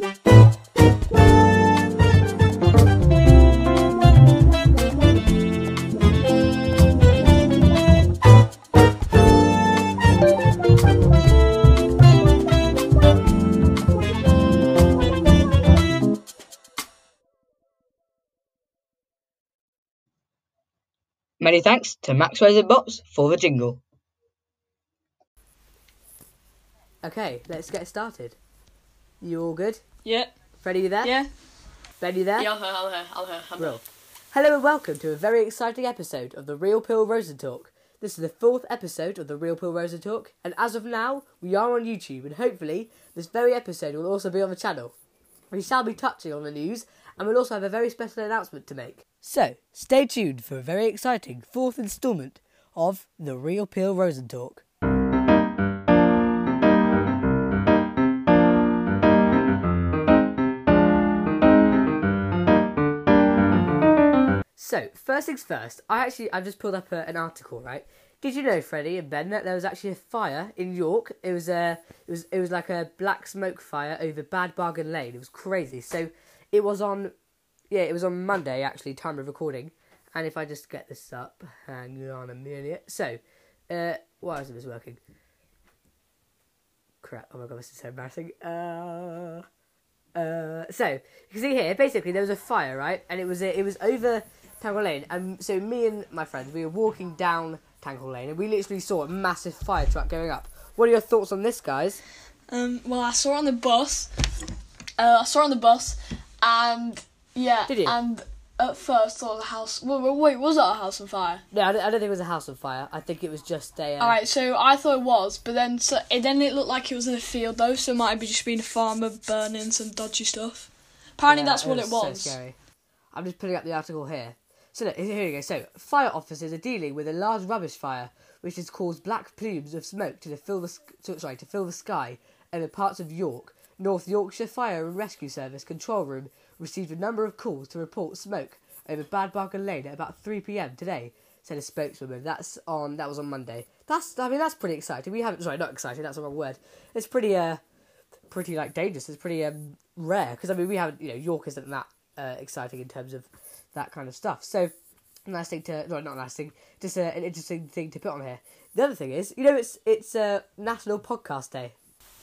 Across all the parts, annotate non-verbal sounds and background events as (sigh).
Many thanks to Max Box for the jingle. Okay, let's get started. You all good? Yeah. Freddie, you there? Yeah. Ben, you there? Yeah, I'm here, I'm here, I'm here. I'm Brill. Hello and welcome to a very exciting episode of the Real Peel Rosen Talk. This is the fourth episode of the Real Peel Rosen Talk, and as of now, we are on YouTube, and hopefully, this very episode will also be on the channel. We shall be touching on the news, and we'll also have a very special announcement to make. So, stay tuned for a very exciting fourth instalment of the Real Peel Rosen Talk. So, first things first, I actually I've just pulled up a, an article, right? Did you know, Freddie and Ben, that there was actually a fire in York? It was a it was it was like a black smoke fire over Bad Bargain Lane. It was crazy. So, it was on yeah, it was on Monday actually, time of recording. And if I just get this up, hang on a minute. So, uh, why isn't this working? Crap! Oh my god, this is so embarrassing. Uh, uh, so you can see here, basically there was a fire, right? And it was it was over Tang Hall Lane, and so me and my friends we were walking down Tang Hall Lane, and we literally saw a massive fire truck going up. What are your thoughts on this, guys? Um, well, I saw it on the bus. Uh, I saw it on the bus, and yeah, Did you? and at first thought the house. Wait, wait, wait, was that a house on fire? No, I don't, I don't think it was a house on fire. I think it was just a. Uh, All right, so I thought it was, but then so it, then it looked like it was in a field though, so it might have just been a farmer burning some dodgy stuff. Apparently, yeah, that's what it was. So scary. I'm just putting up the article here. So here you go. So fire officers are dealing with a large rubbish fire, which has caused black plumes of smoke to fill the to, sorry to fill the sky over parts of York. North Yorkshire Fire and Rescue Service control room received a number of calls to report smoke over Bad Lane at about 3 p.m. today. Said a spokeswoman. That's on. That was on Monday. That's. I mean, that's pretty exciting. We haven't. Sorry, not exciting. That's the wrong word. It's pretty. Uh, pretty like dangerous. It's pretty um rare because I mean we haven't. You know, York isn't that uh, exciting in terms of that kind of stuff. So nice thing to. No, not nice thing. Just uh, an interesting thing to put on here. The other thing is, you know, it's it's uh, National Podcast Day.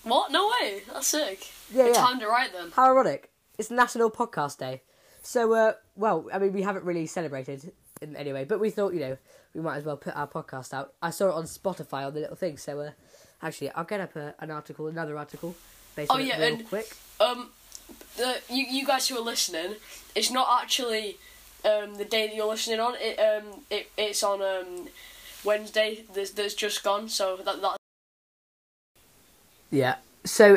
What? No way. That's sick. Yeah, Good yeah. time to write then. How ironic! It's National Podcast Day. So, uh, well, I mean, we haven't really celebrated in any way, but we thought, you know, we might as well put our podcast out. I saw it on Spotify on the little thing, so uh, actually, I'll get up a, an article, another article, based Oh, on yeah, it real and- quick. Um, the you you guys who are listening, it's not actually um the day that you're listening on. It um it it's on um Wednesday. That's that's just gone. So that that Yeah. So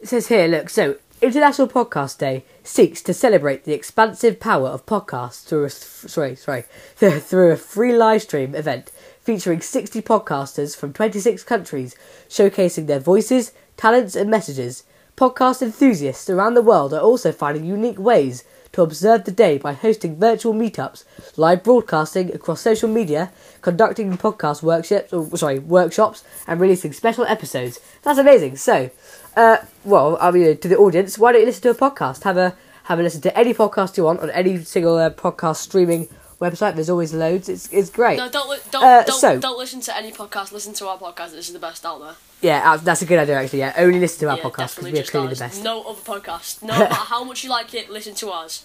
it says here, look, so International Podcast Day seeks to celebrate the expansive power of podcasts through a sorry, sorry, (laughs) through a free live stream event featuring 60 podcasters from 26 countries showcasing their voices, talents and messages. Podcast enthusiasts around the world are also finding unique ways to observe the day by hosting virtual meetups, live broadcasting across social media, conducting podcast workshops, or, sorry, workshops, and releasing special episodes. That's amazing. So, uh, well, I mean, to the audience, why don't you listen to a podcast? Have a have a listen to any podcast you want on any single uh, podcast streaming website. There's always loads. It's it's great. no don't li- don't Uh, don't, so- don't listen to any podcast. Listen to our podcast. This is the best out there. Yeah, uh, that's a good idea actually. Yeah, only listen to our yeah, podcast because definitely we are clearly ours. the best. No other podcast. No (laughs) matter how much you like it, listen to ours.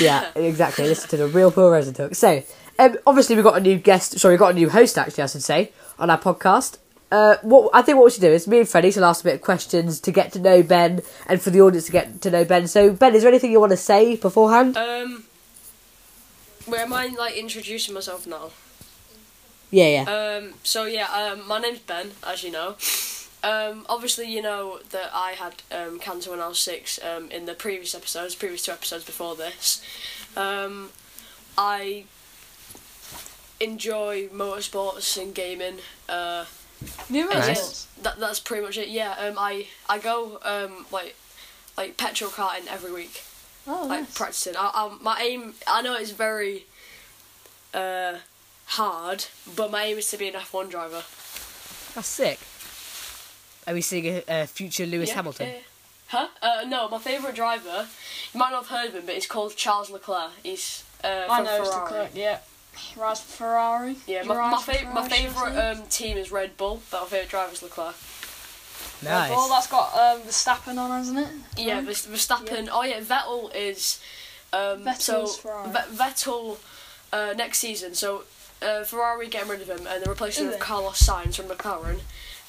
yeah, exactly. Listen to the real Paul Rosen talk. So, um, obviously, we've got a new guest. Sorry, we've got a new host. Actually, I should say on our podcast. Uh, what I think what we should do is me and Freddie should ask a bit of questions to get to know Ben, and for the audience to get to know Ben. So, Ben, is there anything you want to say beforehand? Um, where am I like introducing myself now? yeah, yeah, Um, so yeah, um, my name's Ben, as you know. Um, obviously, you know that I had um, cancer when I was six um, in the previous episodes, previous two episodes before this. Um, I enjoy motorsports and gaming. Uh, Nice. yes, that, that's pretty much it. Yeah, um, I I go um, like like petrol karting every week, Oh, like nice. practicing. I, I, my aim, I know it's very uh, hard, but my aim is to be an F one driver. that's sick. Are we seeing a, a future Lewis Yeah, Hamilton? yeah. Huh? Uh, no, my favourite driver. You might not have heard of him, but he's called Charles Leclerc. He's uh, I from know Ferrari. Leclerc, yeah. Ferrari. Yeah, my, my, fa- my Ferrari, favourite um, team is Red Bull, but my favourite driver is Leclerc. Nice. Well, that's got um, Verstappen on, hasn't it? Yeah, Right? Vers- Verstappen. Oh yeah, Vettel is. Um, so Vettel's Ferrari. Ve- Vettel uh, next season. So uh, Ferrari getting rid of him and they're replacing him with? Carlos Sainz from McLaren.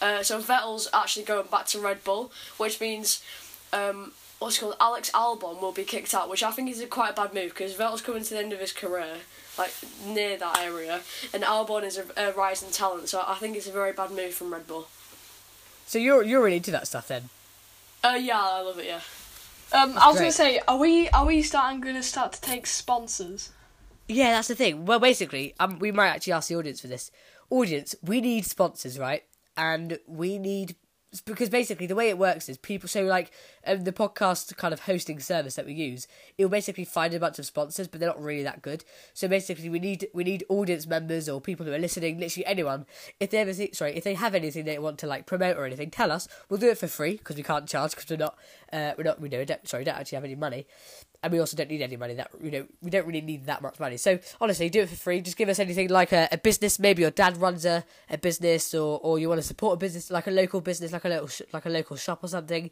Uh, so Vettel's actually going back to Red Bull, which means um, what's called Alex Albon will be kicked out, which I think is a quite a bad move because Vettel's coming to the end of his career, like near that area, and Albon is a, a rising talent. So I think it's a very bad move from Red Bull. So you're you're really into that stuff then? Uh, yeah, I love it. Yeah. Um, I was Great. gonna say, are we are we starting gonna start to take sponsors? Yeah, that's the thing. Well, basically, um, we might actually ask the audience for this. Audience, we need sponsors, right? And we need because basically the way it works is people. So like um, the podcast kind of hosting service that we use, it will basically find a bunch of sponsors, but they're not really that good. So basically, we need we need audience members or people who are listening, literally anyone. If they ever see, sorry, if they have anything they want to like promote or anything, tell us. We'll do it for free because we can't charge because we're not uh, we're not we know don't, sorry don't actually have any money. And we also don't need any money that you know we don't really need that much money. So honestly do it for free. Just give us anything like a, a business. Maybe your dad runs a, a business or, or you want to support a business like a local business like a little sh- like a local shop or something.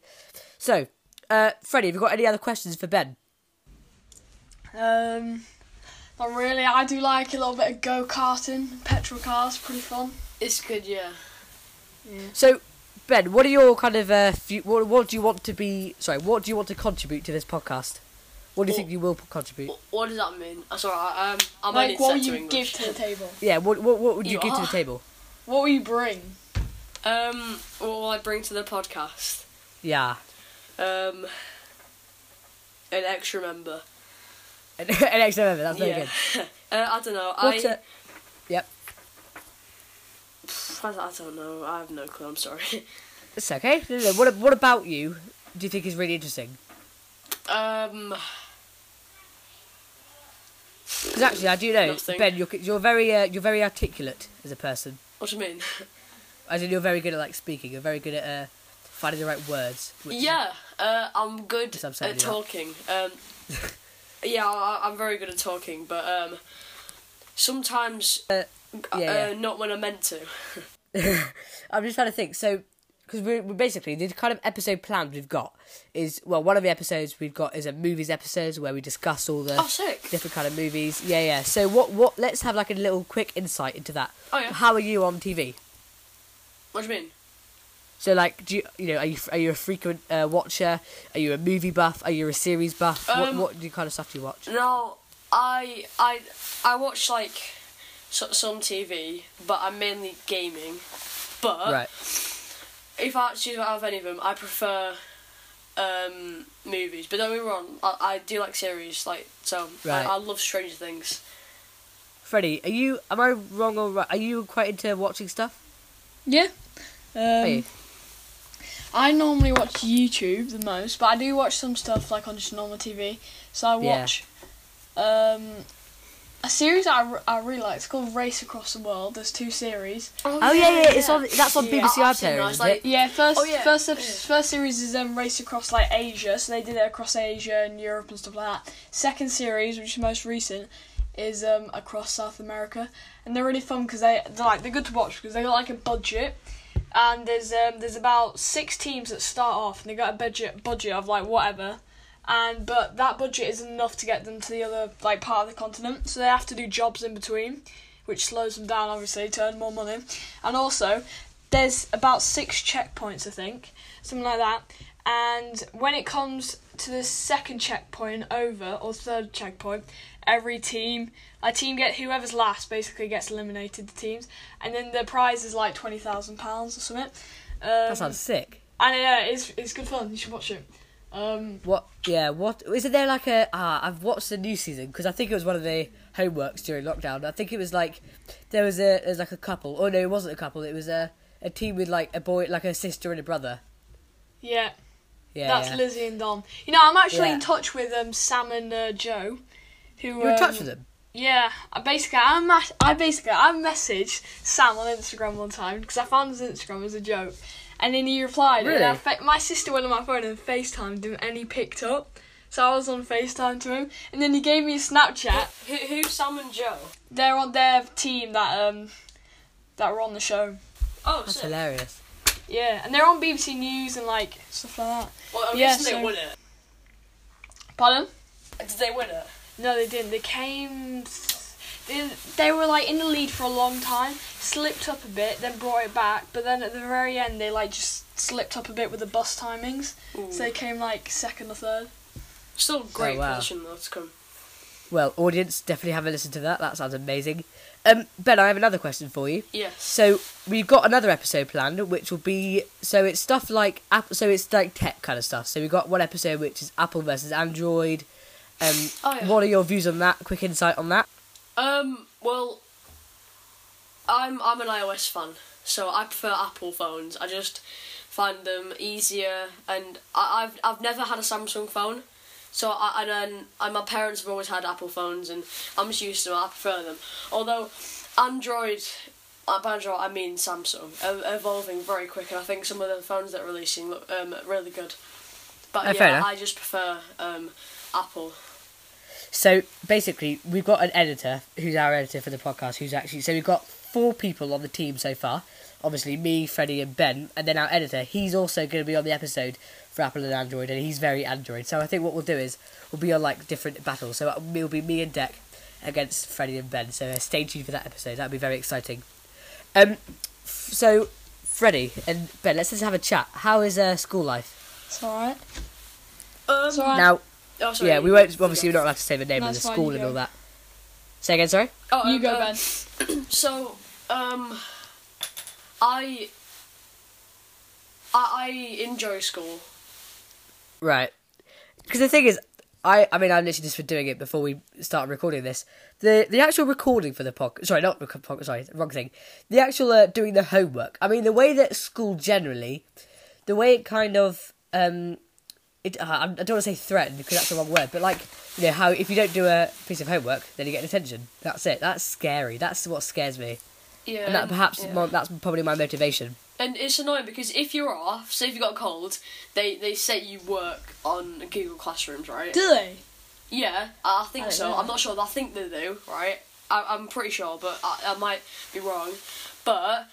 So uh freddie have you got any other questions for ben? Um, not really. I do like a little bit of go karting, petrol cars, pretty fun. It's good, yeah. so ben what are your kind of uh fu- what, what do you want to be sorry what do you want to contribute to this podcast what do you Well- think you will contribute Wh- What does that mean? I'm sorry, um, I'm like, what will you English. give to the table? (laughs) yeah what what, what would you, You give to the table What will you bring? Um, what will I bring to the podcast? yeah Um, an extra member. (laughs) an, an extra member that's very yeah. good (laughs) uh, I don't know. What, I, uh, yep I, I don't know. I have no clue. I'm sorry. (laughs) It's okay. What what about you? Do you think is really interesting? um, Because actually, I do know Nothing. Ben. You're you're very uh, you're very articulate as a person. what do you mean? (laughs) As in, you're very good at like speaking. You're very good at uh, finding the right words. yeah, uh, I'm good I'm at talking. Um, (laughs) yeah, I, I'm very good at talking, but um, sometimes Uh, yeah, yeah. not when I'm meant to. (laughs) I'm just trying to think. So, because we're, we're basically the kind of episode planned we've got is well, one of the episodes we've got is a movies episodes where we discuss all the Oh, different kind of movies. Yeah, yeah. So what what? Let's have like a little quick insight into that. Oh yeah. How are you on TV? What do you mean? So like, do you you know are you are you a frequent uh, watcher? Are you a movie buff? Are you a series buff? what Um, what do you kind of stuff do you watch? No, I I I watch like so, some TV, but I'm mainly gaming. But Right. if I had to choose out of any of them, I prefer um, movies. But don't be wrong, I, I do like series. Like so, Right. I, I love Stranger Things. Freddie, are you? Am I wrong or right? Are you quite into watching stuff? Yeah. Um, I normally watch YouTube the most, but I do watch some stuff like on just normal TV. So I Yeah. watch um, a series I, re- I really like. It's called Race Across the World. There's two series. Oh yeah, yeah. It's on. That's on Yeah. BBC I've iPlayer, isn't like- it? Yeah, first Oh, yeah. first Yeah. first series is um race across like Asia, so they did it across Asia and Europe and stuff like that. Second series, which is most recent, is um across South America, and they're really fun because they they're like they're good to watch because they got like a budget, and there's um there's about six teams that start off and they got a budget budget of like whatever. And but that budget isn't enough to get them to the other like part of the continent, so they have to do jobs in between, which slows them down obviously to earn more money. And also, there's about six checkpoints, I think, something like that. And when it comes to the second checkpoint over or third checkpoint, every team, a team get whoever's last basically gets eliminated. The teams, and then the prize is like twenty thousand pounds or something. Um, That sounds sick. and yeah, it's it's good fun. You should watch it. Um, What? Yeah. What? Isn't there like a? Ah, I've watched the new season because I think it was one of the homeworks during lockdown. I think it was like there was a there's like a couple. Oh no, it wasn't a couple. It was a a team with like a boy, like a sister and a brother. yeah, Yeah. that's yeah. Lizzie and Dom. You know, I'm actually Yeah. in touch with um Sam and uh, Joe. Who You're in touch um, with them. Yeah, I basically I ma- I basically I messaged Sam on Instagram one time because I found his Instagram as a joke, and then he replied. Really? And fa- my sister went on my phone and FaceTimed him, and he picked up. So I was on FaceTime to him, and then he gave me a Snapchat. Who, who's Sam and Joe? They're on their team that um that were on the show. Oh, That's sick. hilarious. Yeah, and they're on BBC News and like stuff like that. Well, I'm Yeah, guessing they so- won it. Pardon? Did they win it? No, they didn't. They came. They, they were like in the lead for a long time, slipped up a bit, then brought it back. But then at the very end, they like just slipped up a bit with the bus timings, Ooh. so they came like second or third. Still great Oh, wow. position though to come. Well, audience, definitely have a listen to that. That sounds amazing. Um, Ben, I have another question for you. Yes. So we've got another episode planned, which will be so it's stuff like app. So it's like tech kind of stuff. So we've got one episode which is Apple versus Android. Um, Oh, yeah. what are your views on that? Quick insight on that. Um. Well, I'm I'm an iOS fan, so I prefer Apple phones. I just find them easier, and I, I've I've never had a Samsung phone, so I and then and my parents have always had Apple phones, and I'm just used to them. I prefer them. Although Android. uh, By Android, I mean Samsung, are evolving very quick, and I think some of the phones that are releasing look um, really good. But Oh, fair yeah. I just prefer um, Apple. So basically, we've got an editor who's our editor for the podcast. Who's actually so we've got four people on the team so far. Obviously, me, Freddie, and Ben, and then our editor. He's also going to be on the episode for Apple and Android, and he's very Android. So I think what we'll do is we'll be on like different battles. So it'll be me and Dec against Freddie and Ben. So uh, stay tuned for that episode. That'll be very exciting. Um, f- so Freddie and Ben, let's just have a chat. How is uh, school life It's alright. Um, It's alright. now? Oh, sorry, yeah, we won't. Obviously, we're not allowed to say the name of the it's fine, school you and go. all that. Say again, sorry. Oh, you um, go, um, Ben. (clears throat) So, um, I, I, I enjoy school. Right. Because the thing is, I I mean, I'm literally just for doing it before we start recording this. The the actual recording for the podcast, sorry, not rec- pod, sorry, wrong thing. The actual uh, doing the homework. I mean, the way that school generally, the way it kind of um, it uh, I don't want to say threatened because that's the wrong word, but like you know how if you don't do a piece of homework, then you get detention. That's it. That's scary. That's what scares me, Yeah, and that perhaps yeah. mo- that's probably my motivation. and it's annoying because if you're off, say if you got a cold, they they set you work on Google Classrooms, right? Do they? Yeah, I think I so. know. I'm not sure. I think they do, right? I, I'm pretty sure, but I, I might be wrong. But i-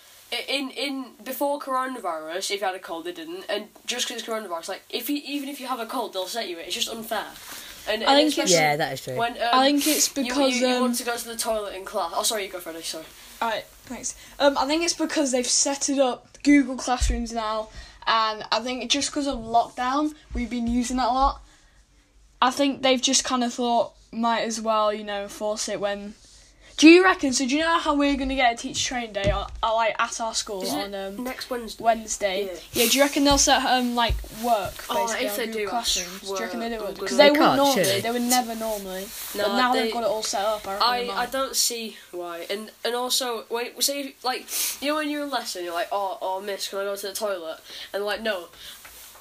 in in before coronavirus, if you had a cold, they didn't, and just because it's coronavirus, like if you even if you have a cold, they'll set you it. It's just unfair. And, I and think it's- Yeah, that is true. When um, I think it's you- because, you, you, um, want to go to the toilet in class. Oh, sorry, you go, Freddie. Sorry. Alright, thanks. Um, I think it's because they've set it up Google Classrooms now, and I think just because of lockdown, we've been using that a lot. I think they've just kind of thought might as well, you know, force it when. Do you reckon? So do you know how we're gonna get a teacher training day on, uh, like at our school Is on um, next Wednesday? Wednesday? Yeah. Yeah. Do you reckon they'll set um like work Oh, basically if on they do, I classrooms? Do you reckon they do swear it? I'm Because they, They wouldn't can't, normally. surely. They would never normally. No, but now they- have got it all set up. I, I. I don't see why, and and also when say like you know when you're in lesson you're like oh oh miss can I go to the toilet and like no,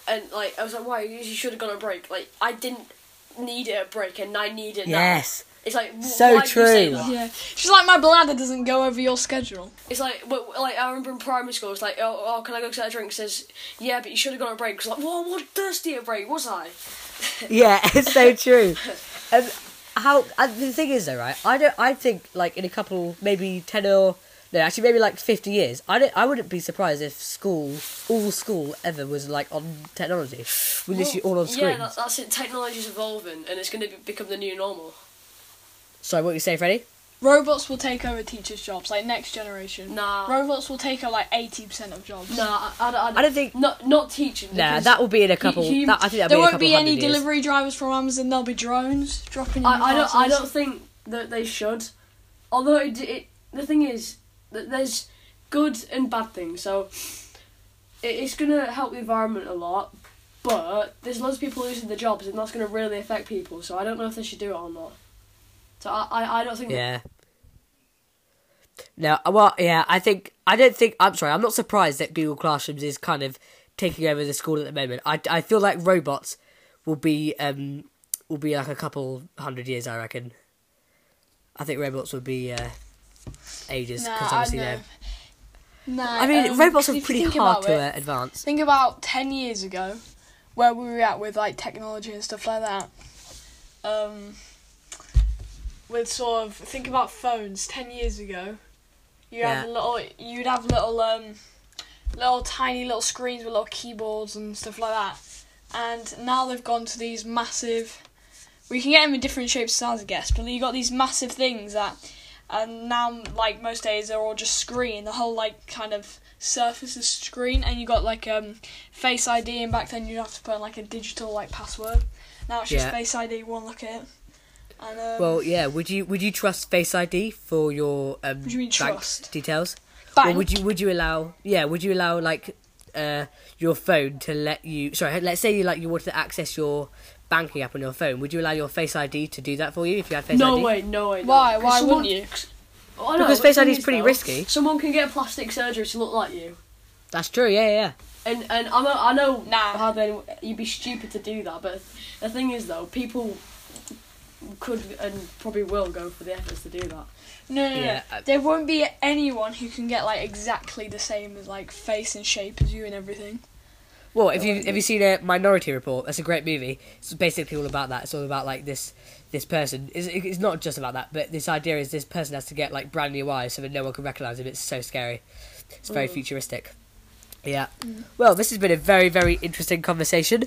and like I was like why you should have gone on break like I didn't need it a break and I need it now. Yes. It's like So why do you say true. that? Yeah, she's like my bladder doesn't go over your schedule. It's like but, like I remember in primary school it's like oh, oh can I go get a drink? It says yeah but you should have gone on break. It's like whoa what thirsty a break was I? (laughs) Yeah, (laughs) it's so true. Um, how and the thing is though, right? I don't. I think like in a couple, maybe ten or no, actually maybe like fifty years. I don't. I wouldn't be surprised if school, all school ever was like on technology. We're literally all on Yeah, that, that's it. Technology's evolving and it's going to be, become the new normal. Sorry, what you say, Freddie? Robots will take over teachers' jobs, like next generation. Nah. Robots will take over like eighty percent of jobs. Nah, I, I, don't- I don't think. Not not teaching. Nah, that will be in a couple. hum- that, I think that'll There be in a won't couple be any years. delivery drivers from Amazon. There'll be drones dropping. in I, I don't. I don't think that they should. Although it, it the thing is that there's good and bad things. So it, it's gonna help the environment a lot, but there's loads of people losing their jobs, and that's gonna really affect people. So I don't know if they should do it or not. So I I, I don't think. Yeah. No, uh, well, yeah, I think I don't think I'm sorry. I'm not surprised that Google Classrooms is kind of taking over the school at the moment. I, I feel like robots will be um will be like a couple hundred years. I reckon. I think robots would be uh, ages Nah, because I obviously know. they're Nah, I mean, um, robots are pretty hard to uh, advance. Think about ten years ago, where we were at with like technology and stuff like that. Um, with sort of think about phones ten years ago, you have little, you'd have little um, little tiny little screens with little keyboards and stuff like that, and now they've gone to these massive. We can get them in different shapes and sizes, I guess, but you got these massive things that, and now like most days they're all just screen. The whole like kind of surface is screen, and you got like um Face ID, and back then you'd have to put in like a digital like password. Now it's just Yeah. Face ID. One look at it. And, um, Well, yeah. Would you would you trust Face ID for your um, you mean bank trust? details? bank, Or would you would you allow yeah would you allow like uh your phone to let you sorry let's say you like you wanted to access your banking app on your phone would you allow your Face ID to do that for you if you had Face no ID? way, no way. no. Why? 'Cause Why someone- wouldn't you? Oh, I Because Face ID is pretty though, risky. Someone can get plastic surgery to look like you, That's true. Yeah, yeah. and and I know I know Nah. how then you'd be stupid to do that. But the thing is though, people could and probably will go for the efforts to do that. No, no, Yeah, no. I- There won't be anyone who can get like exactly the same as like face and shape as you and everything. Well, if you have you seen a Minority Report? That's a great movie. It's basically all about that. It's all about like this this person. It's, it's not just about that, but this idea is this person has to get like brand new eyes so that no one can recognize him. It's so scary. It's very Mm. futuristic. Yeah. Mm. Well, this has been a very very interesting conversation.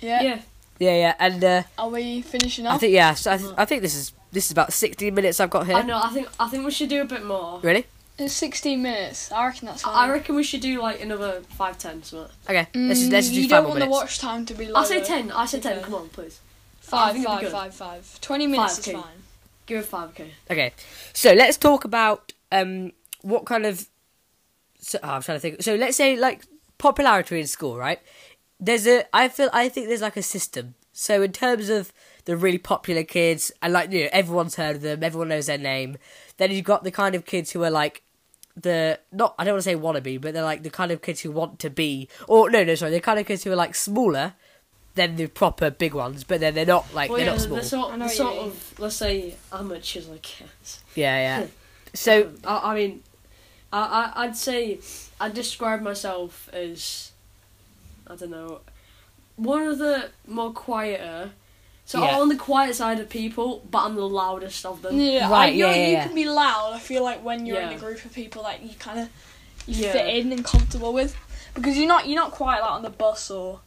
Yeah. Yeah, Yeah, yeah, and uh, Are we finishing up? I think yeah, so I, th- I think this is this is about sixteen minutes I've got here. I know. I think I think we should do a bit more. Really? It's sixteen minutes. I reckon that's fine. I reckon we should do like another five ten something. Okay. let's just let's just Mm, do you five don't more want the watch time to be low. I say ten. I say ten. Okay. Come on, please. I Five, think it'd be five, five, five. Twenty minutes Five, is okay. fine. Give it five. Okay. Okay, so let's talk about um what kind of. So, oh, I'm trying to think. So let's say like popularity in school, right? There's a. I feel. I think there's like a system. So in terms of the really popular kids, and like you know everyone's heard of them, everyone knows their name. Then you've got the kind of kids who are like the not. I don't want to say wannabe, but they're like the kind of kids who want to be. Or no, no, sorry, the kind of kids who are like smaller than the proper big ones, but then they're not like Well, they're yeah, not the, small. the sort, I know the what sort of let's say amateurs, I guess. Yeah, yeah. Hmm. So um, I, I mean, I, I I'd say I'd describe myself as I don't know one of the more quieter. So Yeah. I'm on the quiet side of people, but I'm the loudest of them. Yeah, I, Right, you, yeah, yeah, you yeah. can be loud. I feel like when you're in Yeah. a group of people that you kind of you Yeah. fit in and comfortable with, because you're not you're not quite like on the bus or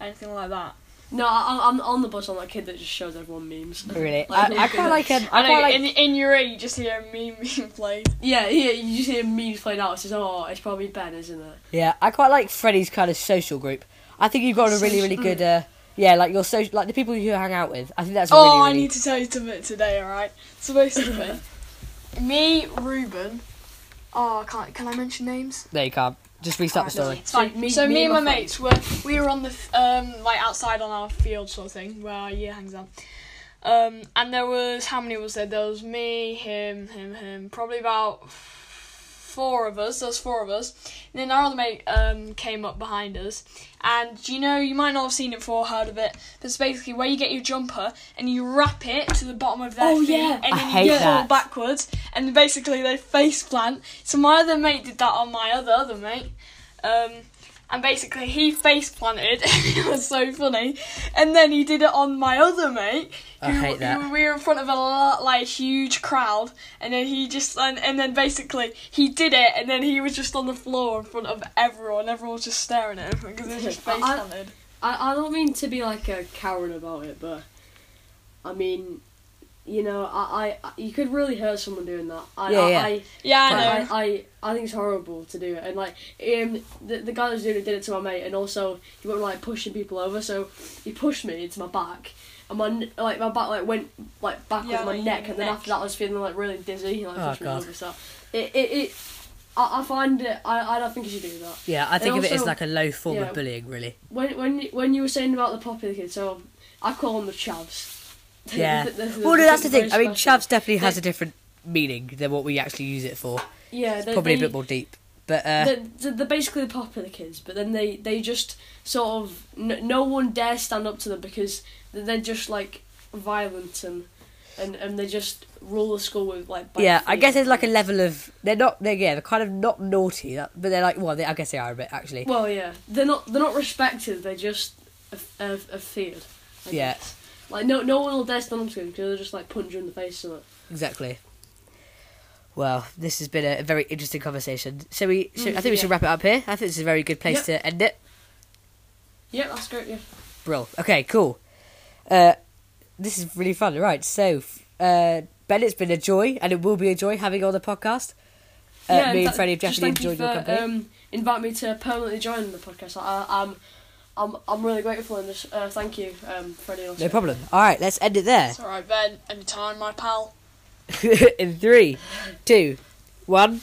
anything like that. No, I, I'm on the bus. I'm that kid that just shows everyone memes. really, Like, I, I quite like um, (laughs) I I know like in, in your ear you just hear a meme (laughs) being played. Yeah, yeah. You just hear memes played out. It says, "Oh, it's probably Ben, isn't it?" Yeah, I quite like Freddie's kind of social group. I think you've got a really, really good, uh, yeah, like your social, like the people you hang out with. I think that's a Oh, really, I need to tell you something today. All right. So basically, (coughs) me, Ruben. Oh, I can't. Can I mention names? No, you can't. Just restart the story. It's fine. So me- so me me, and and my my mates were we were on the um like outside on our field sort of thing where our year hangs out. Um, and there was how many was there? There was me, him, him, him. Probably about four of us. There was four of us. And then our other mate um came up behind us. And you know you might not have seen it before, heard of it. But it's basically where you get your jumper and you wrap it to the bottom of their Oh, feet, yeah. and then hate you fall backwards, and basically they face plant. So my other mate did that on my other other mate. Um, and basically he face planted. (laughs) it was so funny. And then he did it on my other mate. I who- hate that. who we were in front of a lot, like huge crowd, and then he just and, and then basically he did it, and then he was just on the floor in front of everyone. Everyone was just staring at him because he was just face I- planted. I, I don't mean to be like a coward about it, but I mean, you know, I, I you could really hurt someone doing that. I, Yeah, I, yeah. I, Yeah, I I, know. I, I, I think it's horrible to do it, and like, um, the the guy that was doing it did it to my mate, and also he went like pushing people over, so he pushed me into my back, and my like my back like went like back Yeah, my like neck, your and then neck. after that I was feeling like really dizzy, like Oh, pushed me God. over. So it, it, it I, I find it. I, I don't think you should do that. Yeah, I think And of it as like a low form yeah. of bullying, really. When when when you were saying about the popular kids, so I call them the chavs. Yeah. (laughs) Well, no, that's the thing. I mean, chavs definitely has a different meaning than what we actually use it for. Yeah, they, Probably they, a bit more deep, but uh, They're, they're- basically the popular kids, but then they they just sort of n- no one dares stand up to them because they're just like violent and and and they just rule the school with like. yeah, I guess there's like a level of they're not they're yeah they're kind of not naughty, that- but they're like well they, I guess they are a bit actually. Well, yeah, they're not they're not respected. They're just are, are feared. I Yeah. guess. Like no no one will dare stand up to them because they'll just like punch you in the face or. Exactly. Well, this has been a, a very interesting conversation. So we, should, Mm, I think we should yeah. wrap it up here. I think this is a very good place Yep. to end it. Yeah, that's great. Yeah. Brill. Okay, cool. Uh, this is really fun. Right, so uh, Ben, it's been a joy, and it will be a joy having you on the podcast. Uh, yeah, me and Freddie have just definitely thank you enjoyed for, your company. Um, invite me to permanently join the podcast. I, I'm I'm I'm really grateful and just, uh, thank you um. No problem. All right, let's end it there. It's all right, Ben. Anytime, my pal. (laughs) In three, two, one.